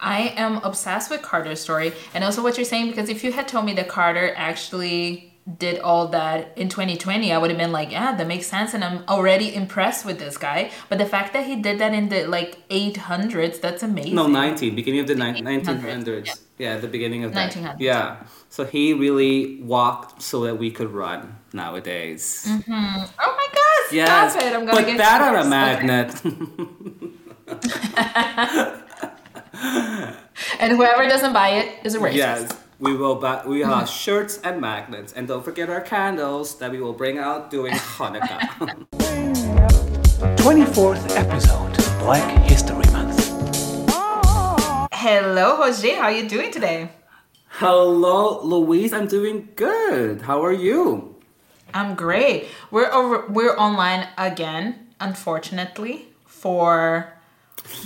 I am obsessed with Carter's story and also what you're saying because if you had told me that Carter actually did all that in 2020 i would have been like yeah that makes sense and i'm already impressed with this guy but the fact that he did that in the like 800s that's amazing No, 19, beginning of the ni- 1900s. yeah. Yeah, the beginning of that. 1900s. Yeah. So he really walked so that we could run nowadays. Mm-hmm. oh my god Yes. stop it i'm gonna Put get that on a magnet. Okay. magnet. and whoever doesn't buy it is a racist yes. We will buy, we have shirts and magnets. And don't forget our candles that we will bring out during Hanukkah. 24th episode, Black History Month. hello jose how are you doing today Hello, Louise. I'm doing good. How are you? i'm great we're over we're online again unfortunately for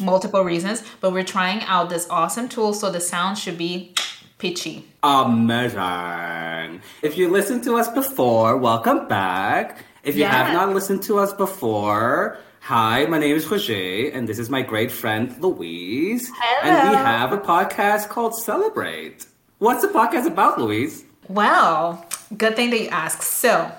multiple reasons but we're trying out this awesome tool so the sound should be pitchy Amazing. If you listened to us before, welcome back. If you Yeah. have not listened to us before, hi, my name is Roger, and this is my great friend Louise. Hello. And we have a podcast called Celebrate. What's the podcast about, Louise? Well, good thing that you asked. So,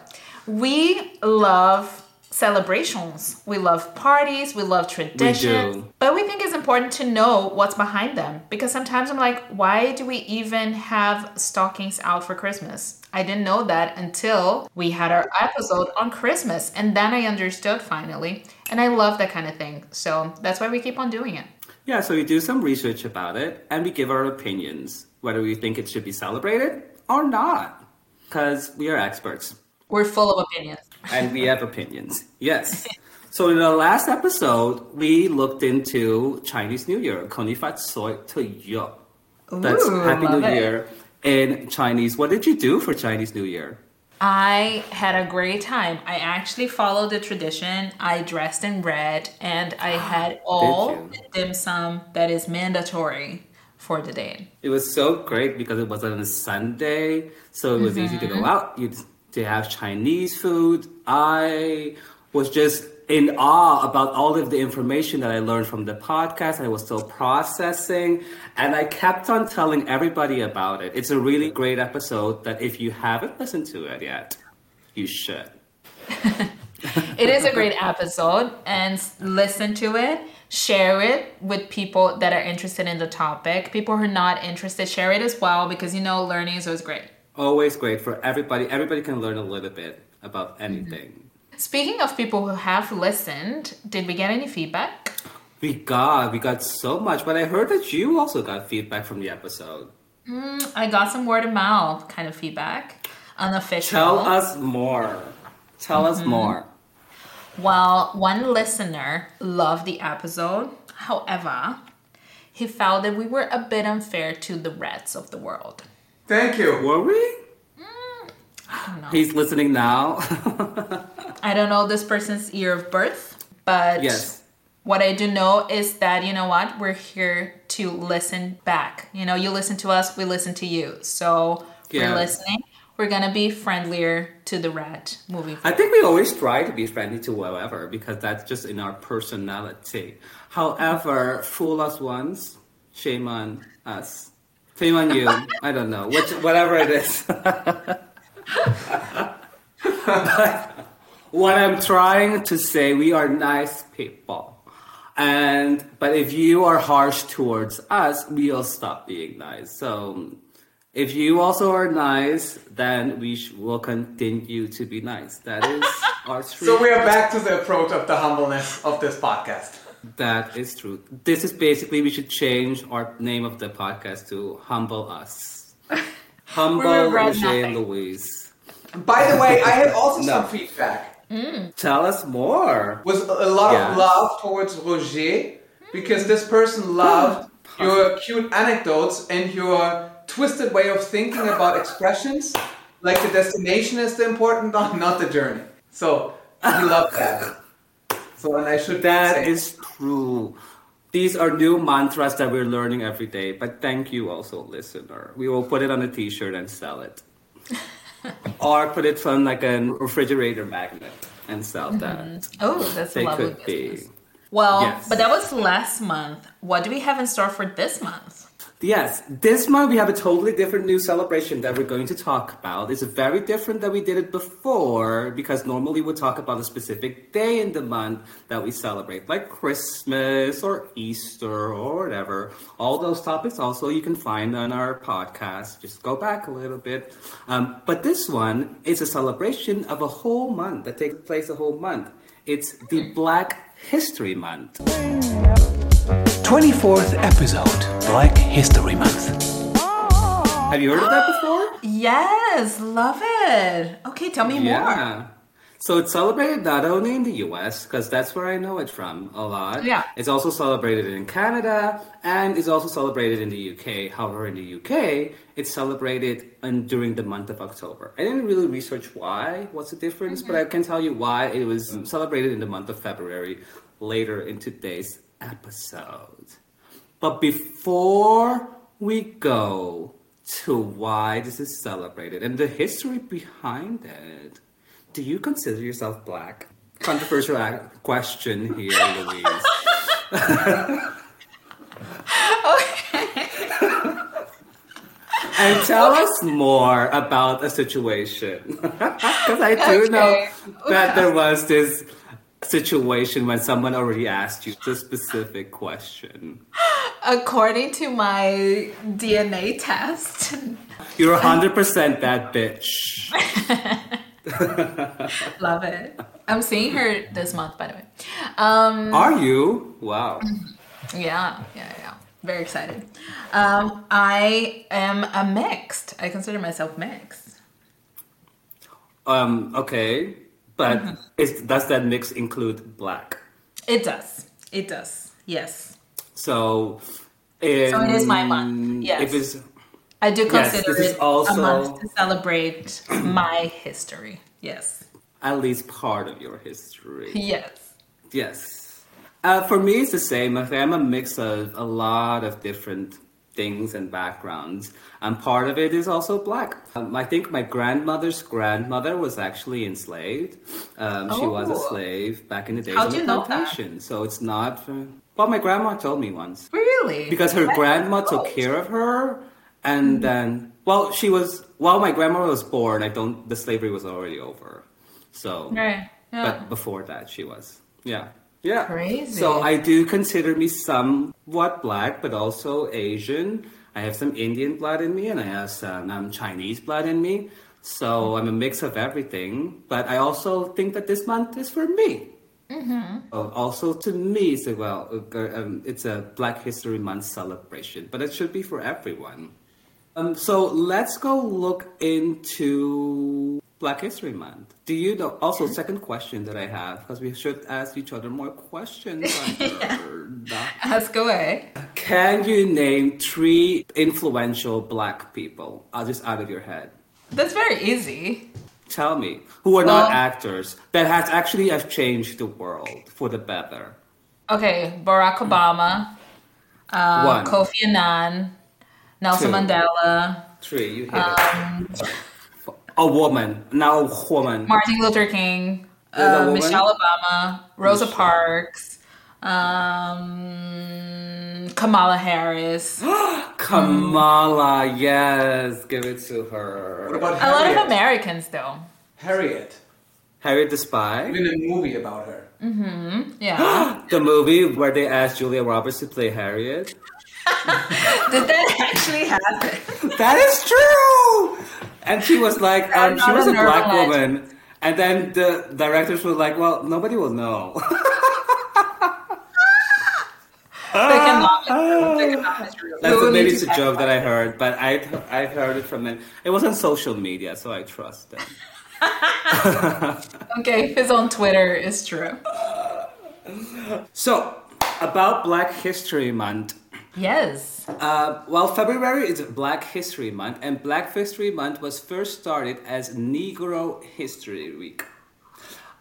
we love celebrations. We love parties. We love traditions. do. But we think it's important to know what's behind them because sometimes I'm like, why do we even have stockings out for Christmas? I didn't know that until we had our episode on Christmas. And then I understood finally. And I love that kind of thing. So, that's why we keep on doing it. Yeah, so we do some research about it and we give our opinions, whether we think it should be celebrated or not. Because we are experts. We're full of opinions. And we have opinions. Yes. So in the last episode, we looked into Chinese New Year, Konifat Soi to Yo. That's Ooh, Happy New it. Year in Chinese. What did you do for Chinese New Year? I had a great time. I actually followed the tradition. I dressed in red and I had all you? the dim sum that is mandatory for the day. It was so great because it was on a Sunday, so it was easy to go mm-hmm. out. You to have Chinese food. I was just in awe about all of the information that I learned from the podcast. I was still processing, and I kept on telling everybody about it. It's a really great episode that if you haven't listened to it yet, you should. It is a great episode and listen to it. Share it with people that are interested in the topic. People who are not interested, share it as well because you know learning is always great. Always great for everybody. Everybody can learn a little bit about mm-hmm. anything. Speaking of people who have listened, did we get any feedback? We got, we got so much, but I heard that you also got feedback from the episode. Mm, I got some word of mouth kind of feedback. Unofficial. Tell us more. Tell us mm-hmm. more. Well, one listener loved the episode. However, he felt that we were a bit unfair to the rats of the world. Thank you. Were we? Mm, I. He's listening now. I don't know this person's year of birth, but yes. what I do know is that, you know what, we're here to listen back. You know, you listen to us, we listen to you. So Yeah. we're listening. We're gonna be friendlier to the rat moving forward. I think we always try to be friendly to whoever because that's just in our personality. However, fool us once, shame on us. Shame on you. I don't know. Which, whatever it is. But what I'm trying to say, we are nice people. And but if you are harsh towards us, we'll stop being nice. So if you also are nice, then we sh- will continue to be nice. That is our truth. So we are back to the approach of the humbleness of this podcast. That is true. This is basically we should change our name of the podcast to Humble Us. Humble regret Roger and. Louise. By the way, I have also No. some feedback. Tell us more. Was a lot Yeah. of love towards Roger because this person hmm. loved your cute anecdotes and your twisted way of thinking about expressions. Like the destination is the important one, not the journey. So he loved that. So and I should That say, is true. These are new mantras that we're learning every day. But thank you also, listener. We will put it on a t-shirt and sell it. or put it on like a refrigerator magnet and sell that. Mm-hmm. Oh, that's a They lovely could be. business. Well, Yes. but that was last month. What do we have in store for this month? Yes, this month we have a totally different new celebration that we're going to talk about. It's very different than we did it before because normally we talk about a specific day in the month that we celebrate, like Christmas or Easter or whatever. All those topics also you can find on our podcast. Just go back a little bit. Um, but this one is a celebration of a whole month that takes place a whole month. It's the Black History Month. 24th episode, Black History Month. Have you heard of that before? Yes, love it. Okay, tell me more. Yeah. So it's celebrated not only in the US, because that's where I know it from a lot. Yeah. It's also celebrated in Canada and it's also celebrated in the UK. However, in the UK, it's celebrated in, during the month of October. I didn't really research why, what's the difference, but mm-hmm. I can tell you why it was celebrated in the month of February later in today's episode. But before we go to why this is celebrated and the history behind it, do you consider yourself black? Controversial question here, Louise. and tell us more about the situation. Because I do know Okay. that there was this situation when someone already asked you the specific question. According to my DNA test, You're 100% that bitch. love it. I'm seeing her this month, by the way. Um, Are you? Wow. yeah, yeah, yeah. Very excited. Um, I am a mixed. I consider myself mixed. Um, okay. But is, does that mix include black? It does. It does. Yes. So, in, So it is my month, yes. If it's I do Yes, consider is it also- a month to celebrate my history. Yes. at least part of your history. Yes. Yes. Uh, for me, it's the same. I'm a mix of a lot of different things and backgrounds, and part of it is also black. Um, I think my grandmother's grandmother was actually enslaved. Um, She was a Oh. slave back in the days How'd of the you know that? plantation, so it's not. Uh, well, my grandma told me once Really? because her That's grandma took care of her, and then well, she was while my grandma was born. I don't. The slavery was already over, so Right. Yeah. but before that she was yeah yeah. Crazy. so i do consider me somewhat black but also asian. I have some indian blood in me and i have some um, chinese blood in me. So i'm a mix of everything but i also think that this month is for me. Oh, also to me it's a, well um, it's a black history month celebration but it should be for everyone. Um, so let's go look into Black History Month. Do you know? Also, second question that I have because we should ask each other more questions. Heard. Ask away. Can you name three influential Black people? Uh, just out of your head. That's very easy. Tell me who are not actors that has actually have changed the world for the better. Okay, Barack Obama, uh, One, Kofi Annan, Nelson Two. Mandela, three. You hit Um, it. A woman. Now a woman. Martin Luther King, uh. Michelle Obama, Rosa Michelle. Parks, um, Kamala Harris. Kamala, yes, give it to her. What about A lot of Americans, though. Harriet. Harriet the Spy, Even a movie about her. Mm-hmm. Yeah. the movie where they asked Julia Roberts to play Harriet. Did that actually happen? That is true. And she was like, um, she was a a black woman. And then the directors were like, well, nobody will know. They cannot. They cannot. That's will maybe it's a joke that I heard, but I I heard it from them. It was on social media, so I trust them. Okay, his on Twitter is true. So about Black History Month. Yes. Uh, well, February is Black History Month, and Black History Month was first started as Negro History Week.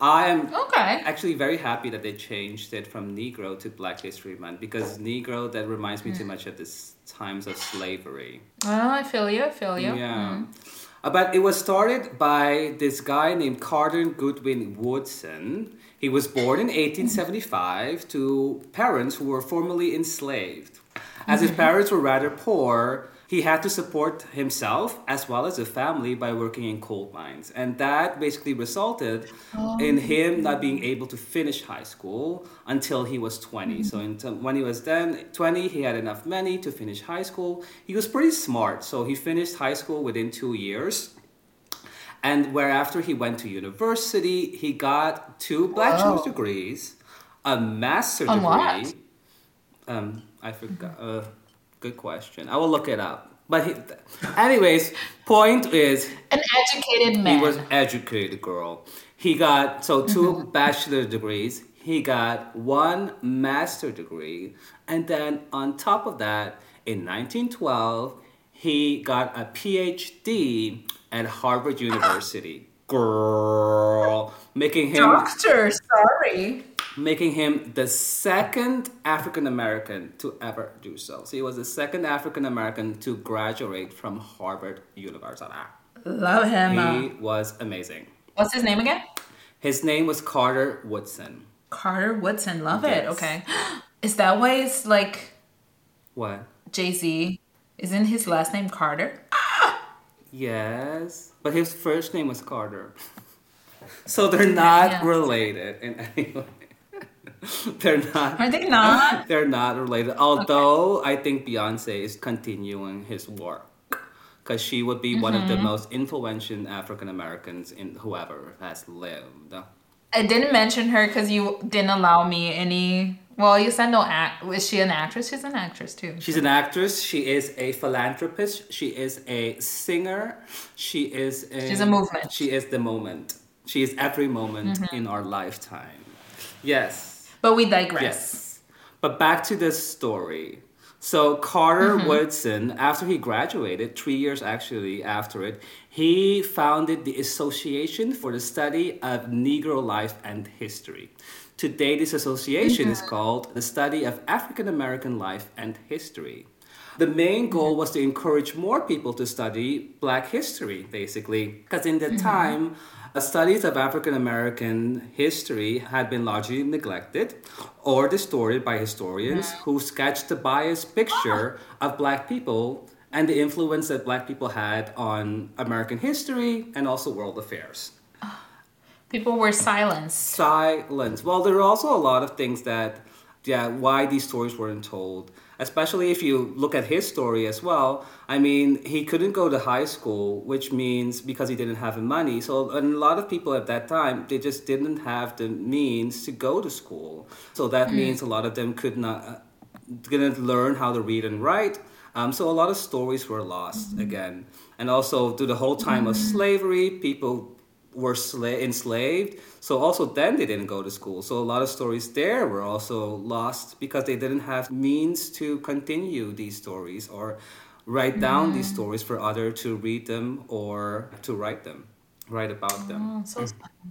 I am Okay. actually very happy that they changed it from Negro to Black History Month because Negro that reminds me too much of this times of slavery. Oh, I feel you. I feel you. Yeah. Uh, Uh, but it was started by this guy named Carter Goodwin Woodson. He was born in 1875 to parents who were formerly enslaved. As his parents were rather poor, he had to support himself as well as a family by working in coal mines. And that basically resulted in him not being able to finish high school until he was 20. So until, when he was then 20, he had enough money to finish high school. He was pretty smart, so he finished high school within two years. And whereafter he went to university, he got two bachelor's Wow. degrees, a master's degree. what? Um, I forgot. Uh, good question. I will look it up. But he, anyways, point is An educated man. he was educated girl. He got so 2 mm-hmm. bachelor degrees. He got one master degree, and then on top of that, in 1912, he got a PhD at Harvard University. Girl, making him Doctor, sorry. Making him the second African American to ever do so. So he was the second African American to graduate from Harvard University. Love him. He uh, was amazing. What's his name again? His name was Carter Woodson. Carter Woodson. Love it. Okay. Is that why it's like What? Jay Z? Isn't his last name Carter? Yes, but his first name was Carter. So they're not Yeah. related in any way. they're not. Are they not? They're not related. Although I think Beyonce is continuing his work because she would be one of the Mm-hmm. most influential African Americans in whoever has lived. I didn't mention her because you didn't allow me any. Well, you said no act. is she an actress? She's an actress too. She's an actress. She is a philanthropist. She is a singer. She is. A, She's a movement. She is the moment. She is every moment Mm-hmm. in our lifetime. Yes. But we digress. Yes. But back to this story. So Carter Mm-hmm. Woodson, after he graduated, three years actually after it, he founded the Association for the Study of Negro Life and History. Today, this association is called the Study of African American Life and History. The main goal was to encourage more people to study Black history, basically, because in the time, uh, studies of African American history had been largely neglected or distorted by historians mm. who sketched a biased picture of Black people and the influence that Black people had on American history and also world affairs People were silenced. silence. Well, there are also a lot of things that, yeah, why these stories weren't told. Especially if you look at his story as well. I mean, he couldn't go to high school, which means because he didn't have the money. So, and a lot of people at that time, they just didn't have the means to go to school. So that means a lot of them could not, uh, didn't learn how to read and write. Um, so a lot of stories were lost again. And also, through the whole time of slavery, people were sla- enslaved. So also then they didn't go to school. So a lot of stories there were also lost because they didn't have means to continue these stories or write down these mm. stories for other to read them or to write them, write about them. Oh, so mm. sad. Mm-hmm.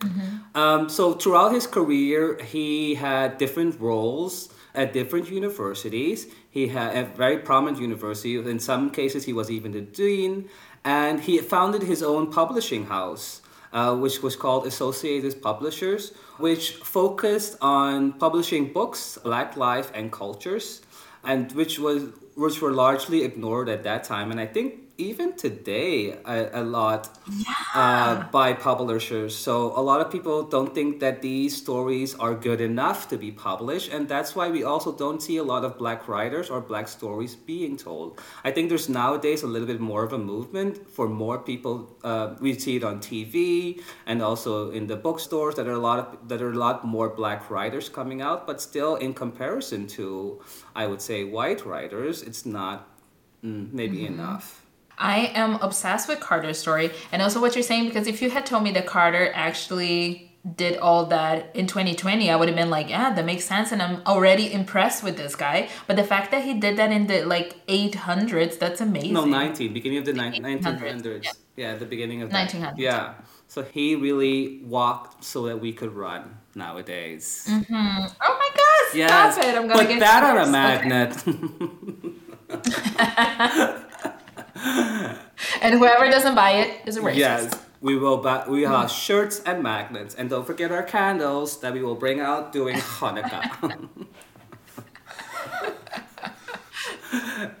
Mm-hmm. Um, so throughout his career, he had different roles at different universities. He had a very prominent university. In some cases, he was even the dean, and he founded his own publishing house, uh, which was called Associated Publishers, which focused on publishing books, Black life and cultures, and which was which were largely ignored at that time. And I think even today, a, a lot uh, by publishers. So a lot of people don't think that these stories are good enough to be published, and that's why we also don't see a lot of black writers or black stories being told. I think there's nowadays a little bit more of a movement for more people. Uh, we see it on TV and also in the bookstores that are a lot of that are a lot more black writers coming out, but still in comparison to, I would say, white writers, it's not mm, maybe enough. I am obsessed with Carter's story and also what you're saying because if you had told me that Carter actually did all that in 2020, I would have been like, yeah, that makes sense. And I'm already impressed with this guy. But the fact that he did that in the like 800s, that's amazing. No, 19, beginning of the ni- 1800s, 1900s. Yeah. the beginning of 1900s. Yeah. So he really walked so that we could run nowadays. mm-hmm. Oh my gosh! Yes, Stop it! I'm gonna put get that on a magnet. And whoever doesn't buy it is a racist. yes, we will. Buy, we have shirts and magnets, and don't forget our candles that we will bring out during Hanukkah.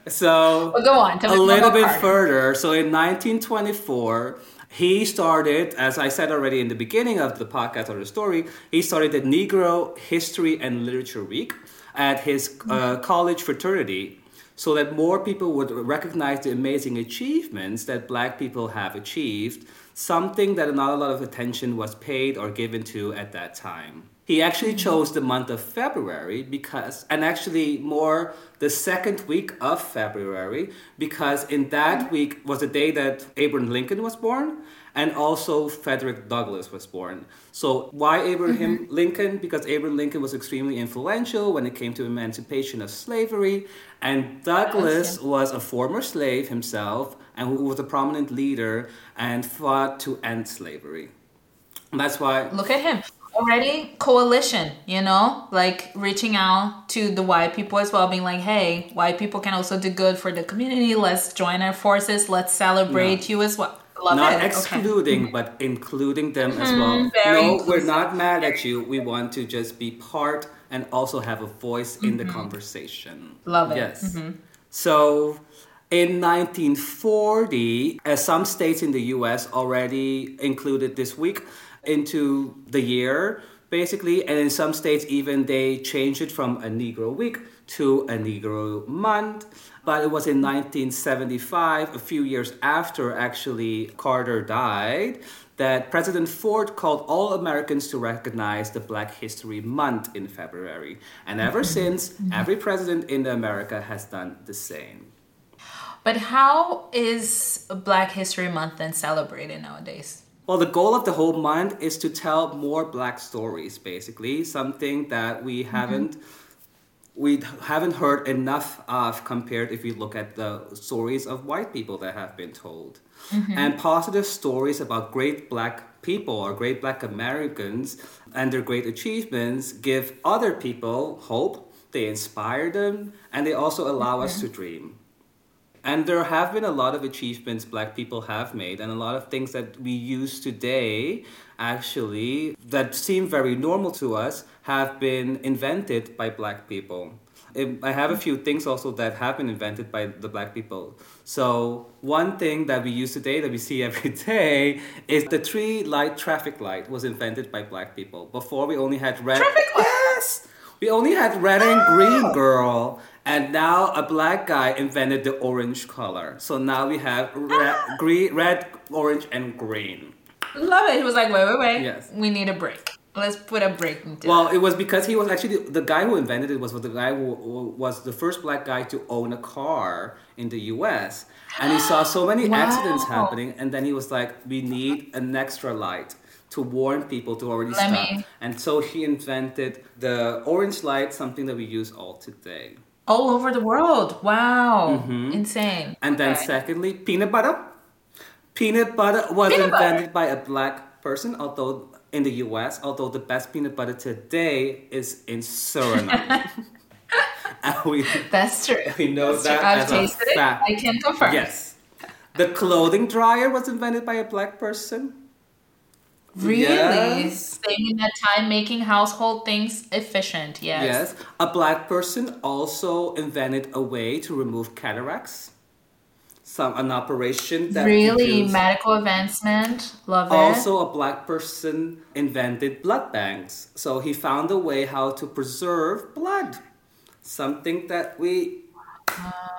so But go on. A little bit further. So in 1924, he started, as I said already in the beginning of the podcast or the story, he started the Negro History and Literature Week at his uh, college fraternity so that more people would recognize the amazing achievements that black people have achieved, something that not a lot of attention was paid or given to at that time. He actually chose the month of February because, and actually more the second week of February, because in that week was the day that Abraham Lincoln was born and also Frederick Douglass was born. So why Abraham mm-hmm. Lincoln? Because Abraham Lincoln was extremely influential when it came to emancipation of slavery, and Douglass was a former slave himself and who was a prominent leader and fought to end slavery. And that's why Look at him. Already coalition, you know, like reaching out to the white people as well, being like, hey, white people can also do good for the community. Let's join our forces. Let's celebrate you as well. Love not it. Okay. excluding but including them as well. very no we're not mad at you. We want to just be part and also have a voice in the conversation. Love it. yes. So in 1940 uh, some states in the us already included this week into the year basically and in some states even they changed it from a negro week to a negro month but it was in 1975 a few years after actually carter died that president ford called all americans to recognize the black history month in february. And ever mm-hmm. since mm-hmm. every president in america has done the same. But how is Black History Month then celebrated nowadays? Well, the goal of the whole month is to tell more black stories, basically, something that we mm-hmm. haven't we haven't heard enough of compared if you look at the stories of white people that have been told. Mm-hmm. And positive stories about great black people or great black Americans and their great achievements give other people hope, they inspire them, and they also allow us mm-hmm. to dream. And there have been a lot of achievements black people have made, and a lot of things that we use today, actually, that seem very normal to us, have been invented by black people. I have a few things also that have been invented by the black people. So, one thing that we use today that we see every day is the three light traffic light was invented by black people. Before we only had red. Traffic? Yes! We only had red and green, oh! girl. And now a black guy invented the orange color. So now we have red, ah! green, red, orange, and green. Love it. He was like, wait, wait, wait. Yes. We need a break. Let's put a break into Well, that. it was because he was actually the guy who invented it was the guy who who was the first black guy to own a car in the U.S. And he saw so many accidents happening, and then he was like, "We need an extra light." To warn people to already Let stop, me- and so he invented the orange light, something that we use all today. All over the world. Wow. Mm-hmm. Insane. And then secondly, peanut butter. Peanut butter was Peanut butter. invented by a black person, although in the US, although the best peanut butter today is in Suriname. we, That's true. we know That's that I've tasted it. I can confirm. Yes. The clothing dryer was invented by a black person. Really? Yes. Saving that time, making household things efficient. Yes. Yes. A black person also invented a way to remove cataracts. Some an operation that Really? Medical advancement. Love it. Also, a black person invented blood banks. So he found a way how to preserve blood. Something that we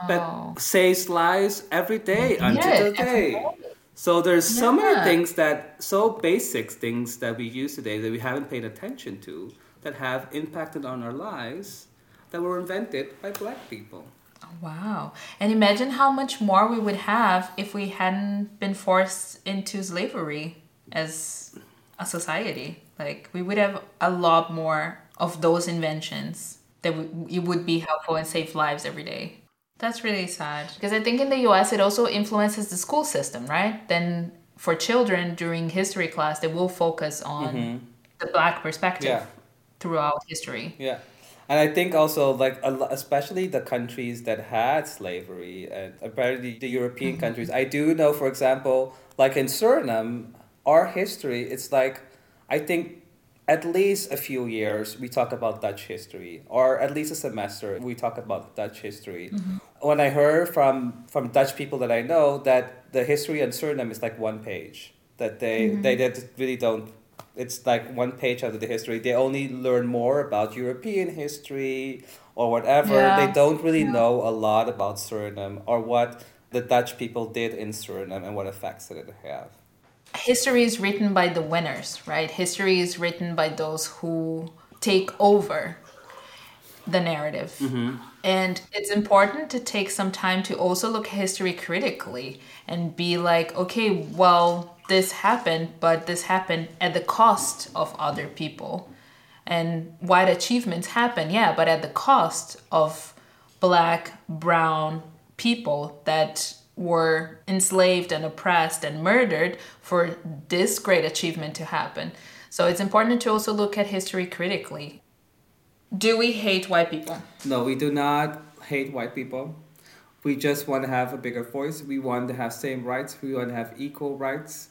that saves lives every day until Yeah, today. every So there's so many things that so basic things that we use today that we haven't paid attention to that have impacted on our lives that were invented by black people. Wow. And imagine how much more we would have if we hadn't been forced into slavery as a society. Like, we would have a lot more of those inventions that would, it would be helpful and save lives every day. That's really sad. Because I think in the US, it also influences the school system, right? Then for children during history class, they will focus on mm-hmm. the black perspective Yeah. throughout history. Yeah. And I think also like especially the countries that had slavery and apparently the European mm-hmm. countries. I do know, for example, like in Suriname, our history. It's like I think at least a few years we talk about Dutch history, or at least a semester we talk about Dutch history. Mm-hmm. When I heard from from Dutch people that I know that the history in Suriname is like one page, that they mm-hmm. they, they really don't it's like one page out of the history. They only learn more about European history or whatever. Yeah. They don't really know a lot about Suriname or what the Dutch people did in Suriname and what effects did it have. history is written by the winners, right? History is written by those who take over the narrative. Mm-hmm. And it's important to take some time to also look at history critically and be like, okay, well, this happened, but this happened at the cost of other people. And white achievements happen, yeah, but at the cost of black, brown people that were enslaved and oppressed and murdered for this great achievement to happen. So it's important to also look at history critically. Do we hate white people? No, we do not hate white people. We just want to have a bigger voice. We want to have same rights. We want to have equal rights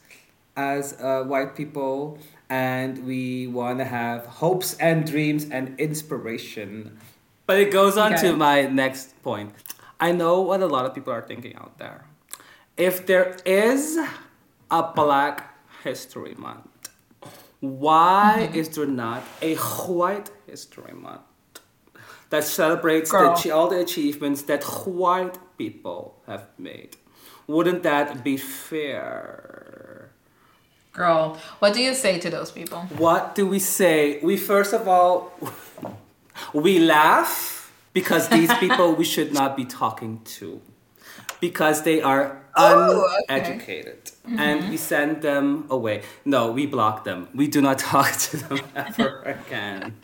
as uh, white people. And we want to have hopes and dreams and inspiration. But it goes on Okay. to my next point. I know what a lot of people are thinking out there. If there is a Black History Month, why Mm-hmm. is there not a White History Month? that celebrates the, all the achievements that white people have made. Wouldn't that be fair? Girl, what do you say to those people? What do we say? We first of all, we laugh because these people we should not be talking to because they are Oh, okay. uneducated and mm-hmm. we send them away. No, we block them. We do not talk to them ever again.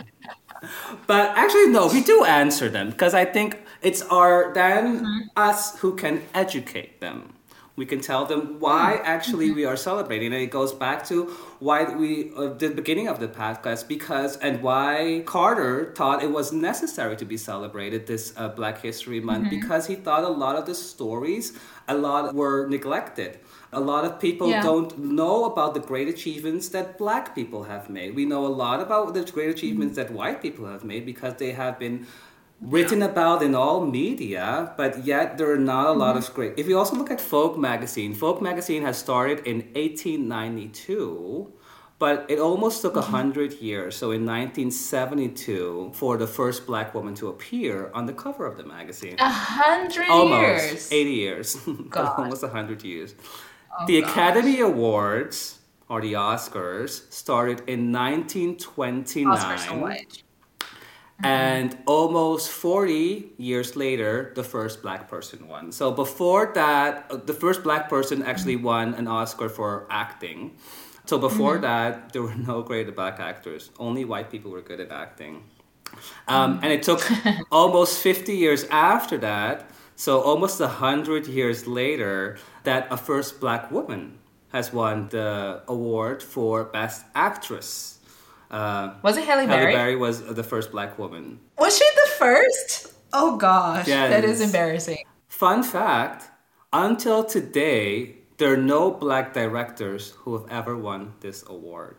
But actually, no, we do answer them because I think it's our then us who can educate them. We can tell them why actually we are celebrating, and it goes back to why we uh, the beginning of the podcast because and why Carter thought it was necessary to be celebrated this uh, Black History Month because he thought a lot of the stories a lot were neglected. A lot of people Yeah. don't know about the great achievements that black people have made. We know a lot about the great achievements mm. that white people have made because they have been written about in all media, but yet there are not a lot mm-hmm. of great. If you also look at Vogue magazine, Vogue magazine has started in 1892. But it almost took a mm-hmm. hundred years. So in 1972, for the first black woman to appear on the cover of the magazine A hundred almost years. 80 years God. almost 100 years the academy awards or the oscars started in 1929 Oscar so white. and almost 40 years later the first black person won. So before that uh, the first black person actually won an oscar for acting. So before that there were no great black actors. Only white people were good at acting. Um, and it took almost 50 years after that so almost a 100 years later that a first black woman has won the award for best actress uh, Was it Halle Berry? Halle Berry? Berry was the first black woman. Was she the first? Oh gosh, that is embarrassing. Fun fact until today, there are no black directors who have ever won this award.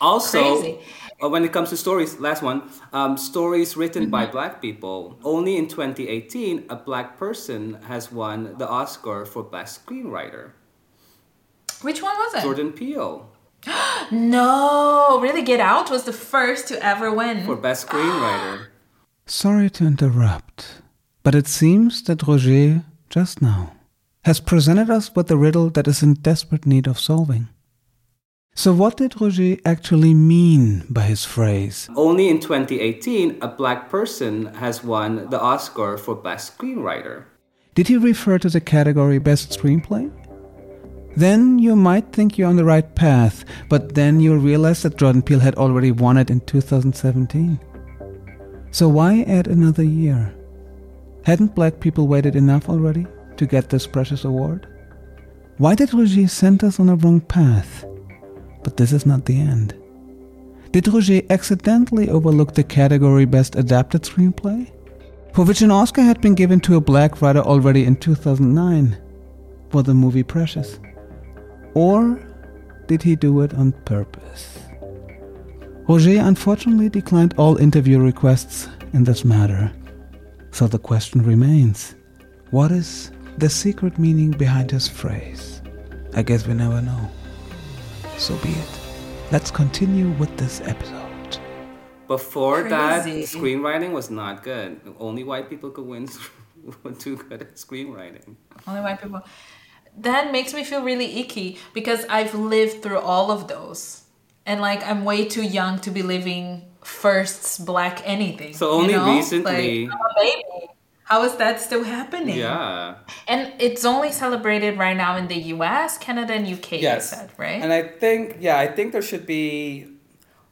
Also, Mm-hmm. Crazy. uh, when it comes to stories, last one, um, stories written by black people. Only in 2018, a black person has won the Oscar for Best Screenwriter. Which one was it? Jordan Peele No, really, Get Out was the first to ever win. for Best Screenwriter. Sorry to interrupt, but it seems that Roger, just now, has presented us with a riddle that is in desperate need of solving. So, what did Roger actually mean by his phrase? Only in 2018, a black person has won the Oscar for Best Screenwriter. Did he refer to the category Best Screenplay? Then you might think you're on the right path, but then you'll realize that Jordan Peele had already won it in 2017. So why add another year? Hadn't black people waited enough already to get this precious award? Why did Roger send us on a wrong path? But this is not the end. Did Roger accidentally overlook the category Best Adapted Screenplay? For which an Oscar had been given to a black writer already in 2009 for the movie Precious? Or did he do it on purpose? Roger unfortunately declined all interview requests in this matter. So the question remains what is the secret meaning behind his phrase? I guess we never know. So be it. Let's continue with this episode. Before that, screenwriting was not good. Only white people could win. were too good at screenwriting. Only white people. That makes me feel really icky because I've lived through all of those. And like I'm way too young to be living firsts black anything. So you only know? recently- Like, I'm a baby. How is that still happening? Yeah. And it's only celebrated right now in the US, Canada, and UK, you said, right? And I think, yeah, I think there should be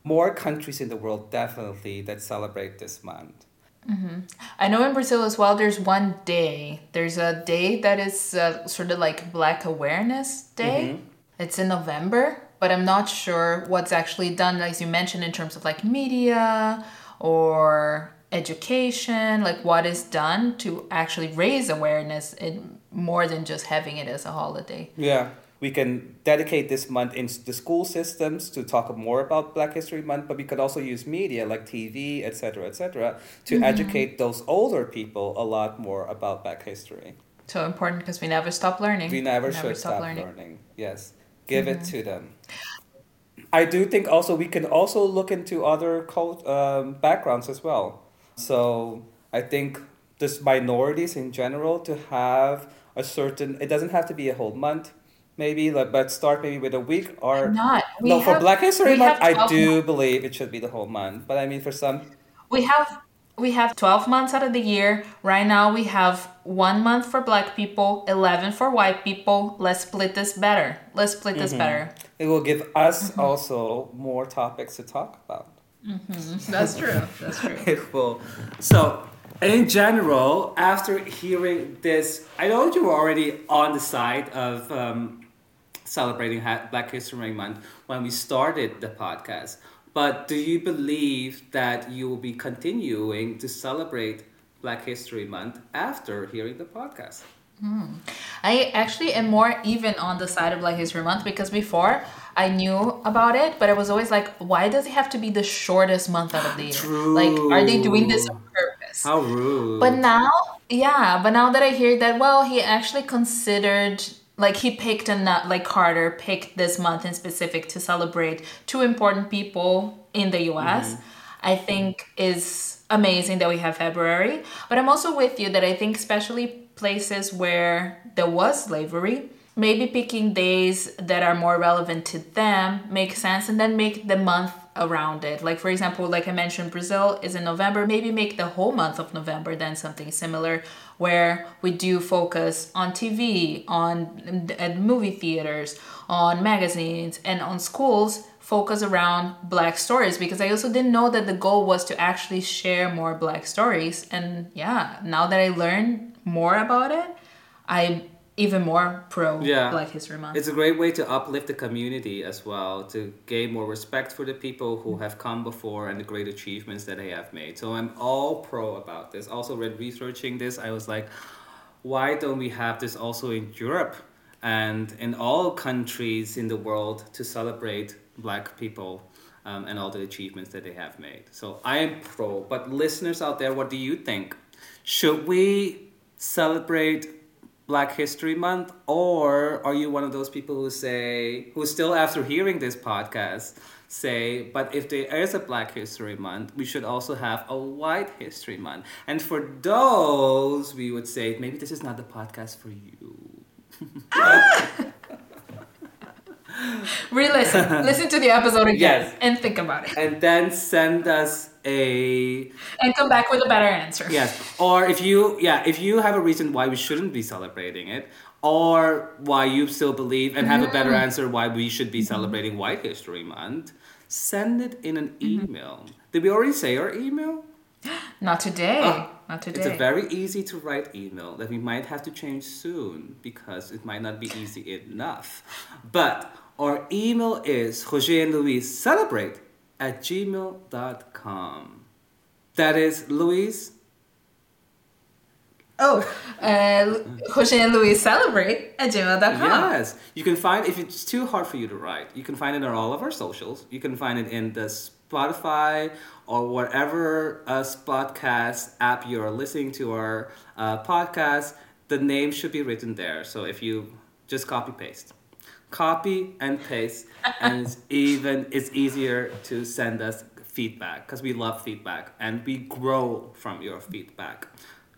more countries in the world definitely that celebrate this month. I know in Brazil as well, there's one day. There's a day that is uh, sort of like Black Awareness Day. It's in November, but I'm not sure what's actually done, as you mentioned, in terms of like media or education, like what is done to actually raise awareness in more than just having it as a holiday. Yeah. We can dedicate this month in the school systems to talk more about Black History Month, but we could also use media like TV, etc., etc., to educate those older people a lot more about Black history. So important because we never stop learning. We never, should stop learning. Yes, give it to them. I do think also we can also look into other cult, um, backgrounds as well. So I think just minorities in general to have a certain. It doesn't have to be a whole month. Maybe, like, but start maybe with a week or Not. We no for Black History Month. I 12 do believe it should be the whole month. But I mean, for some, We have we have 12 months out of the year. Right now we have 1 month for black people, 11 for white people. Let's split this better. Let's split this mm-hmm. better. it will give us mm-hmm. also more topics to talk about. That's true. That's true. Will. So, in general, after hearing this, I know you were already on the side of um, celebrating Black History Month when we started the podcast. But do you believe that you will be continuing to celebrate Black History Month after hearing the podcast? I actually am more even on the side of Black History Month because before I knew about it, but I was always like, why does it have to be the shortest month out of the year? Like, are they doing this on purpose? How rude. But now, yeah, but now that I hear that, well, he actually considered, like, he picked a nut, like Carter picked this month in specific to celebrate two important people in the US, mm-hmm. I think is amazing that we have February. But I'm also with you that I think, especially places where there was slavery, maybe picking days that are more relevant to them makes sense and then make the month around it. Like for example like i mentioned brazil is in november maybe make the whole month of november then something similar where we do focus on tv on at movie theaters on magazines and on schools focus around black stories because i also didn't know that the goal was to actually share more black stories. And yeah now that i learned more about it i'm even more pro Yeah. black history month It's a great way to uplift the community as well, to gain more respect for the people who have come before and the great achievements that they have made. So I'm all pro about this. Also, when researching this, I was like, why don't we have this also in Europe and in all countries in the world to celebrate black people um, and all the achievements that they have made? So I am pro. But listeners out there, what do you think? Should we celebrate Black History Month, or are you one of those people who say, who still after hearing this podcast say, but if there is a Black History Month, we should also have a White History Month? And for those, we would say, maybe this is not the podcast for you. Ah! Re-listen, listen to the episode again, Yes. and think about it, And then send us a and come back with a better answer. Yes. Or if you yeah, if you have a reason why we shouldn't be celebrating it, or why you still believe and have a better mm. answer why we should be mm-hmm. celebrating White History Month, send it in an mm-hmm. email. Did we already say our email? Not today. Oh, not today. It's a very easy to write email that we might have to change soon because it might not be easy enough. But our email is Jose and Luis celebrate at gmail.com. That is Luis. Oh, uh, Jose and Luis celebrate at gmail.com. Yes. You can find, if it's too hard for you to write, you can find it on all of our socials. You can find it in the Spotify or whatever uh, podcast app you're listening to our uh, podcast. The name should be written there. So if you just copy paste, copy and paste, and it's even it's easier to send us feedback because we love feedback and we grow from your feedback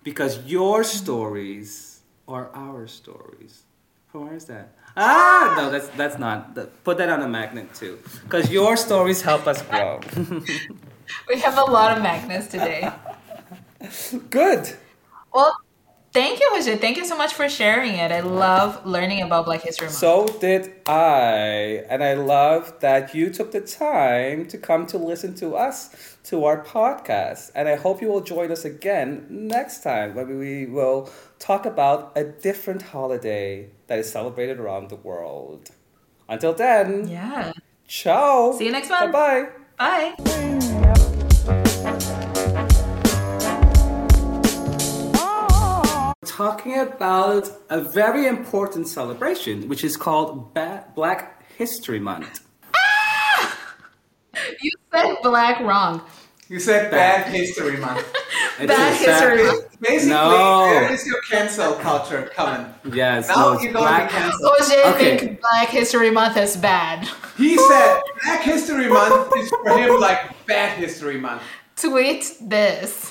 because your stories are our stories. Where is that? Ah, no, that's that's not. Put that on a magnet too, because your stories help us grow. We have a lot of magnets today. Good. Well, thank you, Jose. Thank you so much for sharing it. I love learning about Black History Month. So did I, and I love that you took the time to come to listen to us to our podcast. And I hope you will join us again next time when we will talk about a different holiday that is celebrated around the world. Until then, yeah. ciao. See you next month. Bye bye. Bye. Talking about a very important celebration, which is called ba- Black History Month. Ah! You said black wrong. You said bad history month. It's Bad history month. Basically, No. where is your cancel culture coming? Yes, Now no, it's you're gonna Black. be canceled. Jose Okay. think Black History Month is bad. He said Black History Month is for him like bad history month. Tweet this.